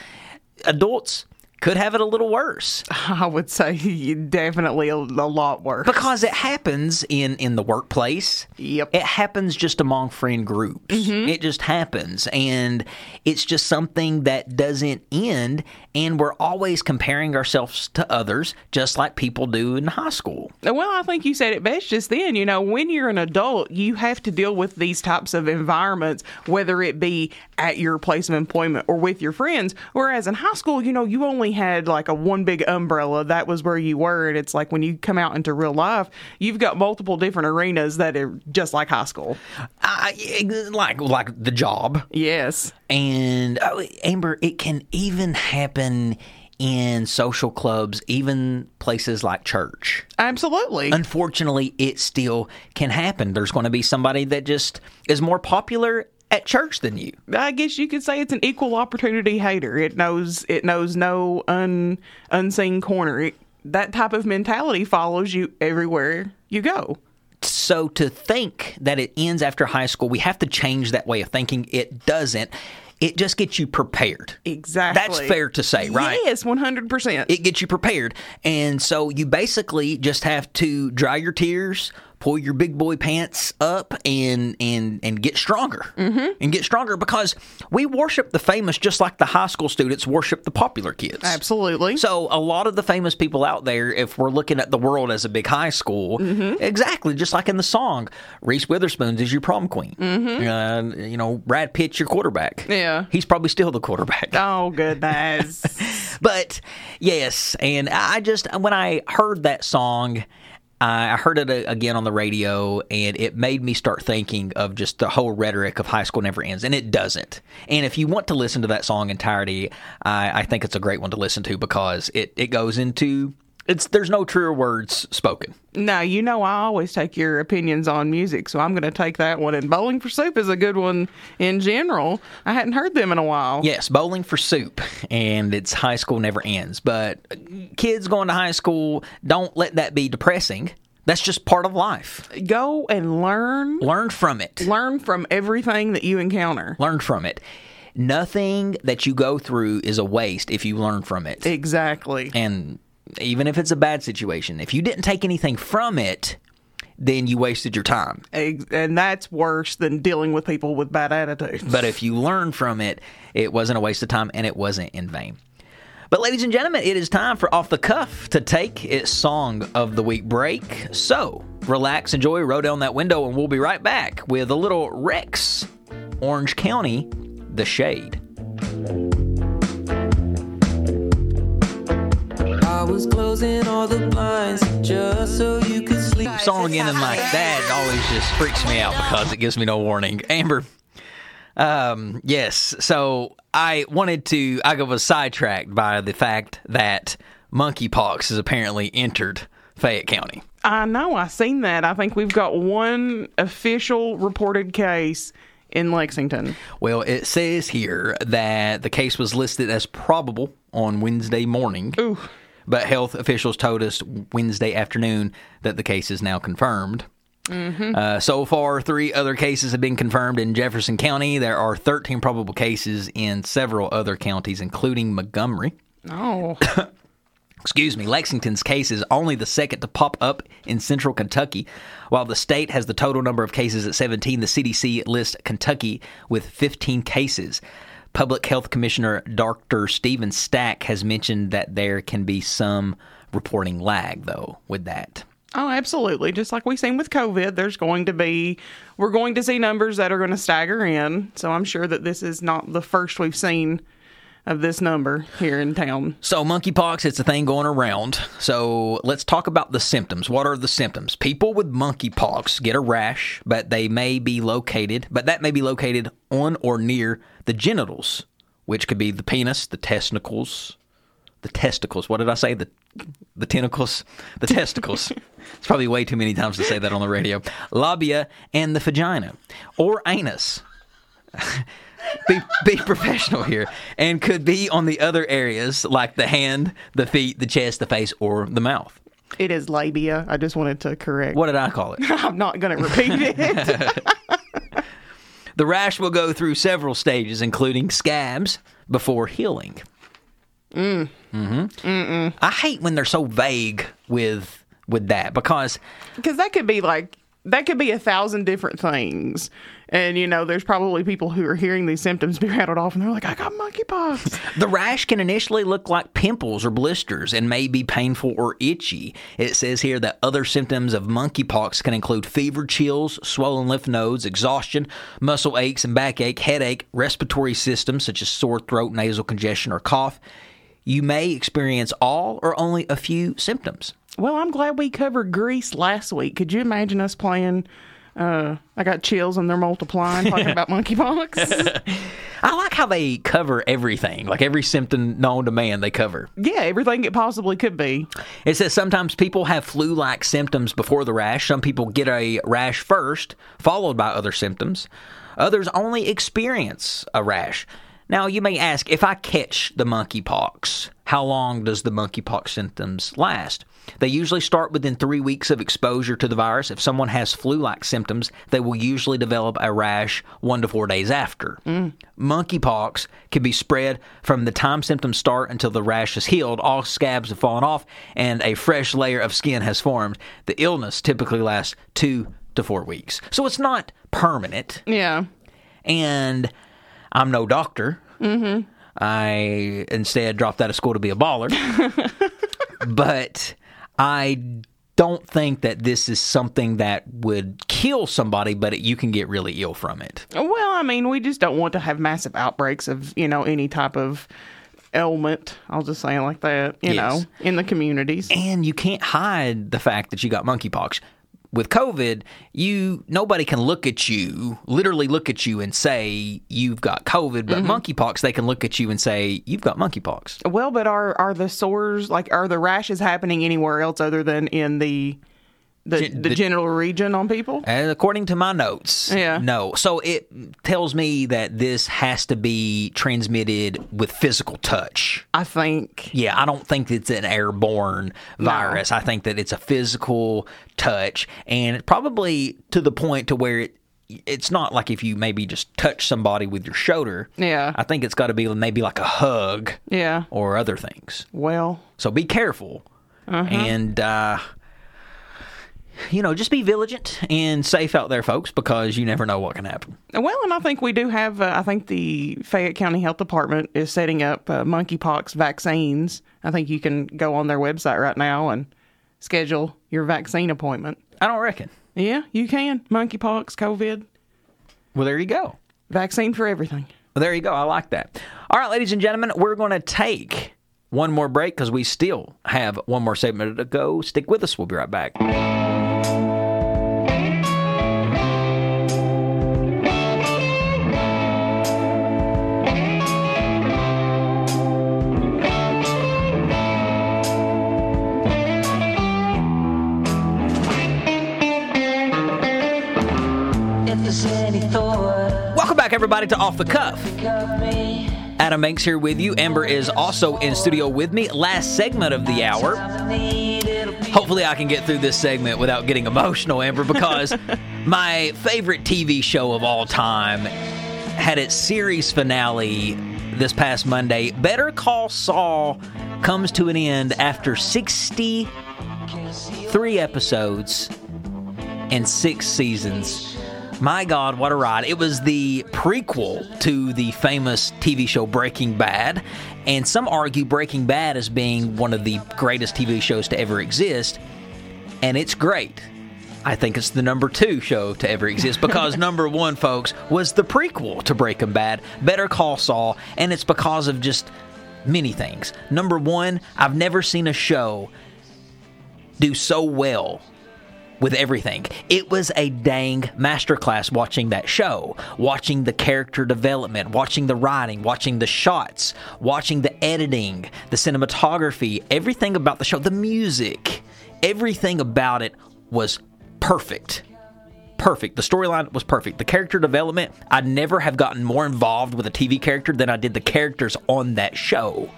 Speaker 3: adults could have it a little worse [LAUGHS]
Speaker 4: I would say definitely a, a lot worse.
Speaker 3: because it happens in in the workplace.
Speaker 4: Yep. Mm-hmm.
Speaker 3: It happens just among friend groups. It just happens and it's just something that doesn't end and we're always comparing ourselves to others just like people do in high school.
Speaker 4: Well, I think you said it best just then. You know, when you're an adult, you have to deal with these types of environments, whether it be at your place of employment or with your friends. Whereas in high school, you know, you only had like a one big umbrella. That was where you were. And it's like when you come out into real life, you've got multiple different arenas that are just like high school.
Speaker 3: I, like like the job
Speaker 4: Yes.
Speaker 3: and oh, Amber it can even happen in social clubs even places like church.
Speaker 4: Absolutely.
Speaker 3: unfortunately, it still can happen. There's going to be somebody that just is more popular at church than you.
Speaker 4: I guess you could say it's an equal opportunity hater. It knows it knows no un, unseen corner. It, that type of mentality follows you everywhere you go.
Speaker 3: So to think that it ends after high school, we have to change that way of thinking. It doesn't. It just gets you prepared.
Speaker 4: Exactly.
Speaker 3: That's fair to say, right?
Speaker 4: Yes, one hundred percent.
Speaker 3: It gets you prepared. And so you basically just have to dry your tears, pull your big boy pants up and and and get stronger. Mm-hmm. And get stronger because we worship the famous just like the high school students worship the popular kids.
Speaker 4: Absolutely.
Speaker 3: So a lot of the famous people out there, if we're looking at the world as a big high school, exactly just like in the song, Reese Witherspoon is your prom queen. Uh, you know, Brad Pitt's your quarterback.
Speaker 4: Yeah.
Speaker 3: he's probably still the quarterback. [LAUGHS]
Speaker 4: oh goodness. [LAUGHS]
Speaker 3: But yes, and I just when I heard that song. I heard it uh, again on the radio, and it made me start thinking of just the whole rhetoric of high school never ends, and it doesn't. And if you want to listen to that song entirety, I, I think it's a great one to listen to because it, it goes into it's there's no truer words spoken.
Speaker 4: now you know I always take your opinions on music, so I'm going to take that one. And Bowling for Soup is a good one in general. I hadn't heard them in a while.
Speaker 3: Yes, bowling for soup, and it's high school never ends. But kids going to high school, don't let that be depressing. That's just part of life.
Speaker 4: Go and learn.
Speaker 3: Learn from it.
Speaker 4: Learn from everything that you encounter.
Speaker 3: Learn from it. Nothing that you go through is a waste if you learn from it.
Speaker 4: Exactly.
Speaker 3: And even if it's a bad situation, if you didn't take anything from it, then you wasted your time.
Speaker 4: And that's worse than dealing with people with bad attitudes.
Speaker 3: But if you learn from it, it wasn't a waste of time and it wasn't in vain. But, ladies and gentlemen, it is time for Off the Cuff to take its Song of the Week break. So, relax, enjoy, roll down that window, and we'll be right back with a little Rex, Orange County, The Shade.
Speaker 6: Was closing all the blinds just so you could sleep.
Speaker 3: Song ending like that always just freaks me out because it gives me no warning. Amber, um, yes. So I wanted to. I was sidetracked by the fact that monkeypox has apparently entered Fayette County.
Speaker 4: I know, I seen that. I think we've got one official reported case in Lexington.
Speaker 3: Well, it says here that the case was listed as probable on Wednesday morning.
Speaker 4: Ooh.
Speaker 3: But health officials told us Wednesday afternoon that the case is now confirmed. Uh, so far, three other cases have been confirmed in Jefferson County. There are 13 probable cases in several other counties, including Montgomery.
Speaker 4: Oh, [COUGHS]
Speaker 3: Excuse me, Lexington's case is only the second to pop up in central Kentucky. While the state has the total number of cases at 17, the CDC lists Kentucky with 15 cases. Public Health Commissioner Dr. Stephen Stack has mentioned that there can be some reporting lag though with that.
Speaker 4: Oh, absolutely. Just like we've seen with COVID, there's going to be, we're going to see numbers that are going to stagger in. So I'm sure that this is not the first we've seen of this number here in town.
Speaker 3: So, monkeypox, it's a thing going around. So, let's talk about the symptoms. What are the symptoms? People with monkeypox get a rash, but they may be located, but that may be located on or near the genitals, which could be the penis, the testicles, the testicles. What did I say? The the tentacles, the testicles. [LAUGHS] it's probably way too many times to say that on the radio. Labia and the vagina or anus. [LAUGHS] be be professional here and could be on the other areas like the hand, the feet, the chest, the face or the mouth.
Speaker 4: It is labia. I just wanted to correct.
Speaker 3: What did I call it? [LAUGHS]
Speaker 4: I'm not going to repeat it. [LAUGHS]
Speaker 3: The rash will go through several stages including scabs before healing.
Speaker 4: Mm.
Speaker 3: Mhm. I hate when they're so vague with with that because
Speaker 4: Because that could be like, that could be a thousand different things. And, you know, there's probably people who are hearing these symptoms [LAUGHS] be rattled off and they're like, I got monkeypox. [LAUGHS]
Speaker 3: The rash can initially look like pimples or blisters and may be painful or itchy. It says here that other symptoms of monkeypox can include fever, chills, swollen lymph nodes, exhaustion, muscle aches and backache, headache, respiratory systems such as sore throat, nasal congestion, or cough. You may experience all or only a few symptoms.
Speaker 4: Well, I'm glad we covered Grease last week. Could you imagine us playing? Uh, I got chills and they're multiplying, talking about [LAUGHS] monkeypox.
Speaker 3: I like how they cover everything, like every symptom known to man, they cover.
Speaker 4: yeah, everything it possibly could be.
Speaker 3: It says sometimes people have flu like symptoms before the rash. Some people get a rash first, followed by other symptoms. Others only experience a rash. Now, you may ask if I catch the monkeypox, how long does the monkeypox symptoms last? They usually start within three weeks of exposure to the virus. If someone has flu like symptoms, they will usually develop a rash one to four days after. Monkeypox can be spread from the time symptoms start until the rash is healed. All scabs have fallen off and a fresh layer of skin has formed. The illness typically lasts two to four weeks. So it's not permanent.
Speaker 4: Yeah.
Speaker 3: And I'm no doctor.
Speaker 4: Mm-hmm.
Speaker 3: I instead dropped out of school to be a baller. [LAUGHS] but I don't think that this is something that would kill somebody, but it, you can get really ill from it.
Speaker 4: Well, I mean, we just don't want to have massive outbreaks of, you know, any type of ailment. I'll just say it like that, you
Speaker 3: Yes.
Speaker 4: know, in the communities.
Speaker 3: And you can't hide the fact that you got monkeypox. With COVID, you nobody can look at you, literally look at you and say you've got COVID, but
Speaker 4: Mhm.
Speaker 3: monkeypox they can look at you and say you've got monkeypox.
Speaker 4: Well, but are are the sores like are the rashes happening anywhere else other than in the the,
Speaker 3: Gen-
Speaker 4: the
Speaker 3: the-
Speaker 4: general region on people?
Speaker 3: And according to my notes,
Speaker 4: Yeah.
Speaker 3: no. So it tells me that this has to be transmitted with physical touch.
Speaker 4: I think.
Speaker 3: Yeah, I don't think it's an airborne virus. I think that it's a physical touch, and probably to the point to where it. It's not like if you maybe just touch somebody with your shoulder.
Speaker 4: Yeah.
Speaker 3: I think it's got to be maybe like a hug
Speaker 4: Yeah.
Speaker 3: or other things.
Speaker 4: Well,
Speaker 3: So be careful.
Speaker 4: Uh-huh.
Speaker 3: And, uh, you know, just be vigilant and safe out there, folks, because you never know what can happen.
Speaker 4: Well, and I think we do have. Uh, I think the Fayette County Health Department is setting up uh, monkeypox vaccines. I think you can go on their website right now and schedule your vaccine appointment.
Speaker 3: I don't reckon.
Speaker 4: Yeah, you can. Monkeypox, COVID,
Speaker 3: Well, there you go.
Speaker 4: vaccine for everything.
Speaker 3: Well, there you go. I like that. All right, ladies and gentlemen, we're going to take one more break because we still have one more segment to go. Stick with us. We'll be right back. Back, everybody, to Off the Cuff. Adam Banks here with you. Amber is also in studio with me. Last segment of the hour. Hopefully, I can get through this segment without getting emotional, Amber, because [LAUGHS] my favorite TV show of all time had its series finale this past Monday. Better Call Saul comes to an end after 63 episodes and six seasons. My God, what a ride. It was the prequel to the famous TV show Breaking Bad, and some argue Breaking Bad as being one of the greatest TV shows to ever exist, and it's great. I think it's the number two show to ever exist because [LAUGHS] number one, folks, was the prequel to Breaking Bad, Better Call Saul, and it's because of just many things. Number one, I've never seen a show do so well with everything. It was a dang masterclass watching that show, watching the character development, watching the writing, watching the shots, watching the editing, the cinematography, everything about the show, the music, everything about it was perfect. Perfect. The storyline was perfect. The character development, I'd never have gotten more involved with a TV character than I did the characters on that show.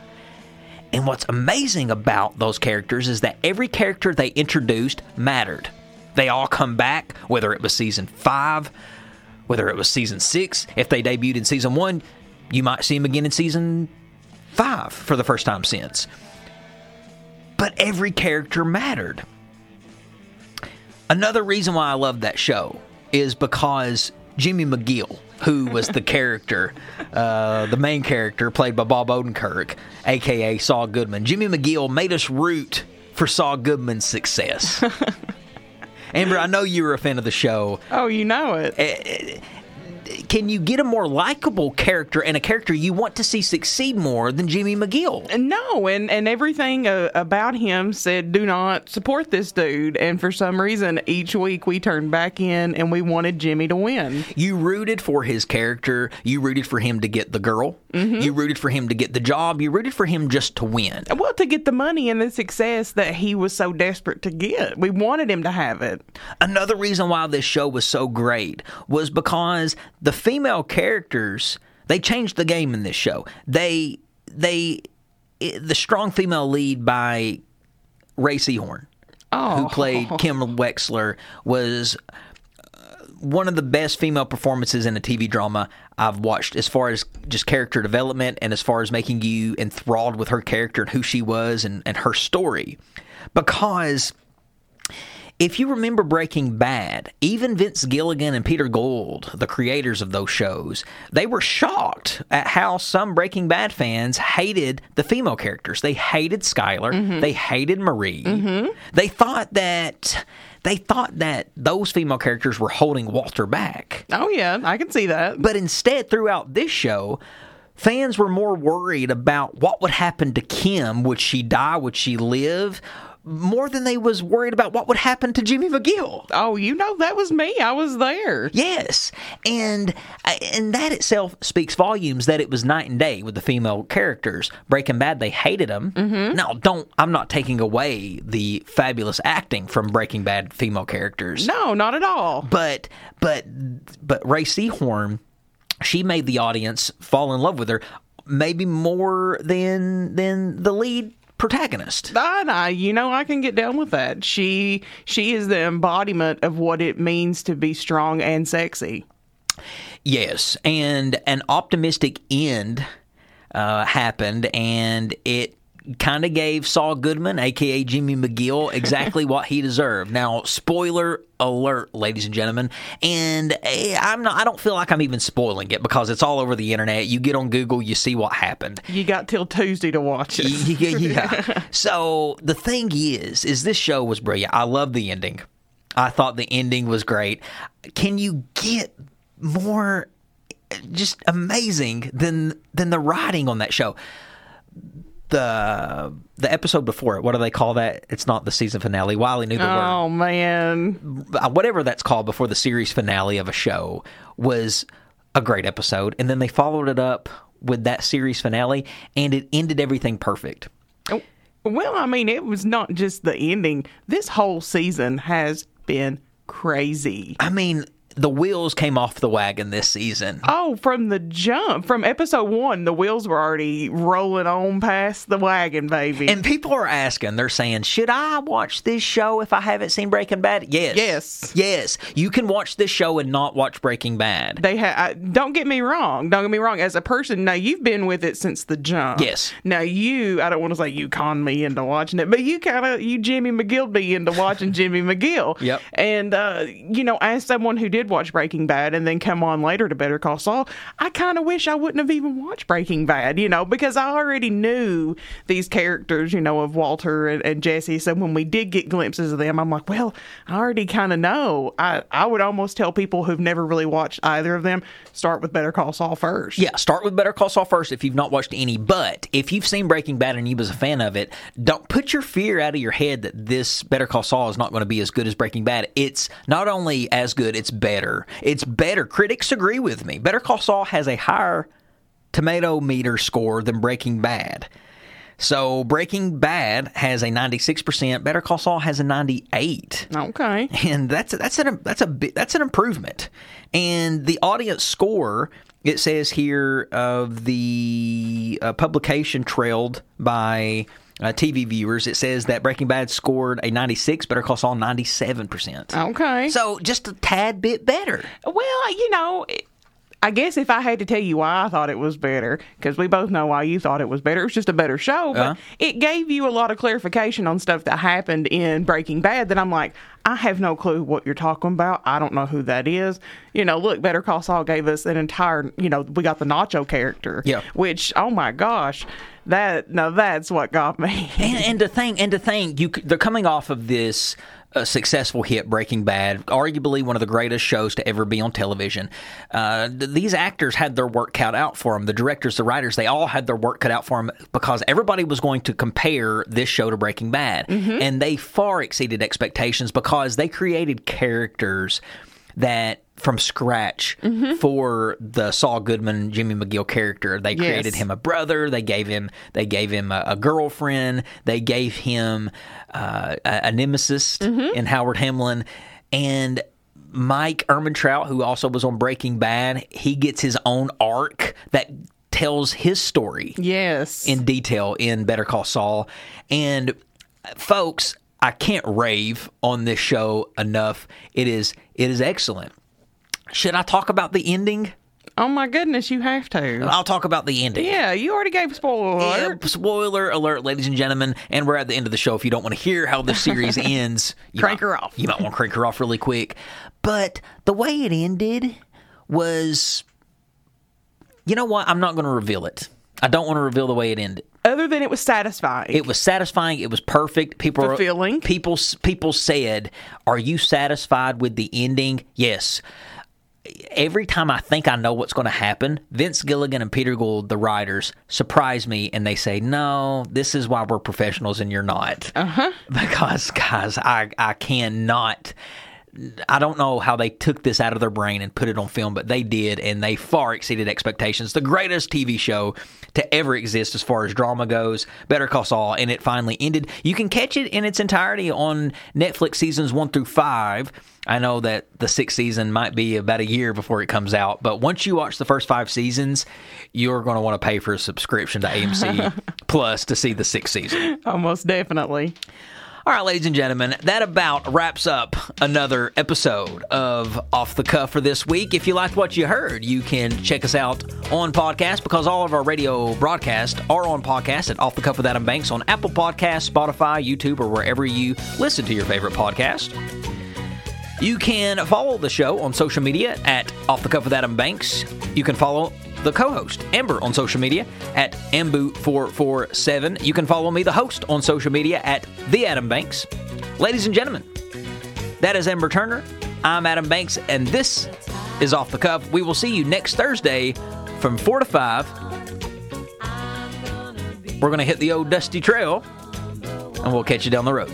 Speaker 3: And what's amazing about those characters is that every character they introduced mattered. They all come back, whether it was season five, whether it was season six. If they debuted in season one, you might see them again in season five for the first time since. But every character mattered. Another reason why I love that show is because Jimmy McGill, who was the [LAUGHS] character, uh, the main character played by Bob Odenkirk, aka Saul Goodman, Jimmy McGill made us root for Saul Goodman's success. [LAUGHS] Amber, I know you were a fan of the show.
Speaker 4: Oh, you know it.
Speaker 3: Eh, Can you get a more likable character and a character you want to see succeed more than Jimmy McGill?
Speaker 4: No, and and everything uh, about him said do not support this dude. And for some reason, each week we turned back in and we wanted Jimmy to win.
Speaker 3: You rooted for his character. You rooted for him to get the girl. Mm-hmm. You rooted for him to get the job. You rooted for him just to win.
Speaker 4: Well, to get the money and the success that he was so desperate to get, we wanted him to have it.
Speaker 3: Another reason why this show was so great was because the female characters they changed the game in this show. They they the strong female lead by Rhea Seehorn, who oh. played [LAUGHS] Kim Wexler, was one of the best female performances in a TV drama I've watched as far as just character development and as far as making you enthralled with her character and who she was and, and her story. Because if you remember Breaking Bad, even Vince Gilligan and Peter Gould, the creators of those shows, they were shocked at how some Breaking Bad fans hated the female characters. They hated Skyler, mm-hmm. they hated Marie. Mm-hmm. They thought that they thought that those female characters were holding Walter back.
Speaker 4: Oh yeah, I can see that.
Speaker 3: But instead, throughout this show, fans were more worried about what would happen to Kim. Would she die? Would she live? More than they was worried about what would happen to Jimmy McGill.
Speaker 4: Oh, you know that was me. I was there.
Speaker 3: Yes, and and that itself speaks volumes that it was night and day with the female characters. Breaking Bad, they hated them. Mm-hmm. Now, don't I'm not taking away the fabulous acting from Breaking Bad female characters.
Speaker 4: No, not at all.
Speaker 3: but but but Rhea Seehorn, she made the audience fall in love with her, maybe more than than the lead protagonist.
Speaker 4: I, I, you know, I can get down with that. She, she is the embodiment of what it means to be strong and sexy.
Speaker 3: Yes, and an optimistic end uh, happened, and it kind of gave Saul Goodman, aka Jimmy McGill, exactly [LAUGHS] what he deserved. Now, spoiler alert, ladies and gentlemen, and eh, I'm not. I don't feel like I'm even spoiling it because it's all over the internet. You get on Google, you see what happened.
Speaker 4: You got till Tuesday to watch it.
Speaker 3: yeah, yeah. [LAUGHS] So the thing is, is this show was brilliant. I love the ending. I thought the ending was great. Can you get more just amazing than than the writing on that show? The the episode before it, what do they call that? It's not the season finale. Wiley knew the word
Speaker 4: Oh man,
Speaker 3: uh, whatever that's called before the series finale of a show was a great episode and then they followed it up with that series finale and it ended everything perfect
Speaker 4: Well, I mean, it was not just the ending. This whole season has been crazy.
Speaker 3: i mean the wheels came off the wagon this season
Speaker 4: Oh, from the jump, from episode one, the wheels were already rolling on past the wagon, baby.
Speaker 3: and people are asking they're saying should i watch this show if i haven't seen breaking bad yes
Speaker 4: Yes.
Speaker 3: yes you can watch this show and not watch breaking bad
Speaker 4: they have. Don't get me wrong. Don't get me wrong. As a person, now you've been with it since the jump.
Speaker 3: Yes.
Speaker 4: Now you, I don't want to say you conned me into watching it, but you kind of, you Jimmy McGill me into watching [LAUGHS] Jimmy McGill.
Speaker 3: Yep.
Speaker 4: And uh, you know, as someone who did did watch Breaking Bad and then come on later to Better Call Saul, I kind of wish I wouldn't have even watched Breaking Bad, you know, because I already knew these characters, you know, of Walter and, and Jesse. So when we did get glimpses of them, I'm like, well, I already kind of know. I, I would almost tell people who've never really watched either of them, start with Better Call Saul first.
Speaker 3: Yeah, start with Better Call Saul first if you've not watched any. But if you've seen Breaking Bad and you was a fan of it, don't put your fear out of your head that this Better Call Saul is not going to be as good as Breaking Bad. It's not only as good, it's better. It's better. Critics agree with me. Better Call Saul has a higher tomato meter score than Breaking Bad. So Breaking Bad has a 96%, Better Call Saul has a 98
Speaker 4: Okay.
Speaker 3: and that's that's an that's a bit that's an improvement. And the audience score it says here of the uh, publication trailed by uh, TV viewers. It says that Breaking Bad scored a 96, Better Call Saul 97 percent.
Speaker 4: Okay.
Speaker 3: So just a tad bit better.
Speaker 4: Well, you know, it- I guess if I had to tell you why I thought it was better, because we both know why you thought it was better, it was just a better show. But
Speaker 3: Uh-huh.
Speaker 4: it gave you a lot of clarification on stuff that happened in Breaking Bad that I'm like, I have no clue what you're talking about. I don't know who that is. You know, look, Better Call Saul gave us an entire, you know, we got the Nacho character.
Speaker 3: Yeah.
Speaker 4: Which, oh my gosh, that, now that's what got me.
Speaker 3: and, and to think, and to think, you they're coming off of this uh, successful hit, Breaking Bad, arguably one of the greatest shows to ever be on television. Uh, th- these actors had their work cut out for them. The directors, the writers, they all had their work cut out for them because everybody was going to compare this show to Breaking Bad, and they far exceeded expectations because they created characters that from scratch mm-hmm. for the Saul Goodman Jimmy McGill character. They created him a brother. They gave him they gave him a, a girlfriend. They gave him uh, a, a nemesis mm-hmm. in Howard Hamlin and. Mike Ehrmantraut, who also was on Breaking Bad, he gets his own arc that tells his story
Speaker 4: yes.
Speaker 3: in detail in Better Call Saul. And uh, folks, I can't rave on this show enough. It is it is excellent. Should I talk about the ending?
Speaker 4: oh my goodness, you have to.
Speaker 3: I'll talk about the ending.
Speaker 4: Yeah, you already gave spoiler
Speaker 3: Yeah, spoiler alert, ladies and gentlemen, and we're at the end of the show. If you don't want to hear how the series [LAUGHS] ends, you
Speaker 4: Crank
Speaker 3: might-
Speaker 4: her off.
Speaker 3: You might want to crank her off really quick. But the way it ended was, you know what? I'm not going to reveal it. I don't want to reveal the way it ended.
Speaker 4: Other than it was satisfying.
Speaker 3: It was satisfying. It was perfect. People are-
Speaker 4: Fulfilling.
Speaker 3: People people said, "Are you satisfied with the ending?" Yes. Every time I think I know what's going to happen, Vince Gilligan and Peter Gould, the writers, surprise me and they say, "No, this is why we're professionals and you're not." Uh huh. [LAUGHS] Because guys, I I cannot. I don't know how they took this out of their brain and put it on film, but they did, and they far exceeded expectations. The greatest TV show to ever exist as far as drama goes, Better Call Saul, and it finally ended. You can catch it in its entirety on Netflix seasons one through five. I know that the sixth season might be about a year before it comes out, but once you watch the first five seasons, you're going to want to pay for a subscription to AMC [LAUGHS] Plus to see the sixth season.
Speaker 4: Almost definitely.
Speaker 3: All right, ladies and gentlemen, that about wraps up another episode of Off the Cuff for this week. If you liked what you heard, you can check us out on podcast because all of our radio broadcasts are on podcast at Off the Cuff with Adam Banks on Apple Podcasts, Spotify, YouTube, or wherever you listen to your favorite podcast. You can follow the show on social media at Off the Cuff with Adam Banks. You can follow the co-host Amber on social media at Ambu447. You can follow me, the host, on social media at the Adam Banks. Ladies and gentlemen, that is Amber Turner. I'm Adam Banks, and this is Off the Cuff. We will see you next Thursday from 4 to 5. We're going to hit the old dusty trail, and we'll catch you down the road.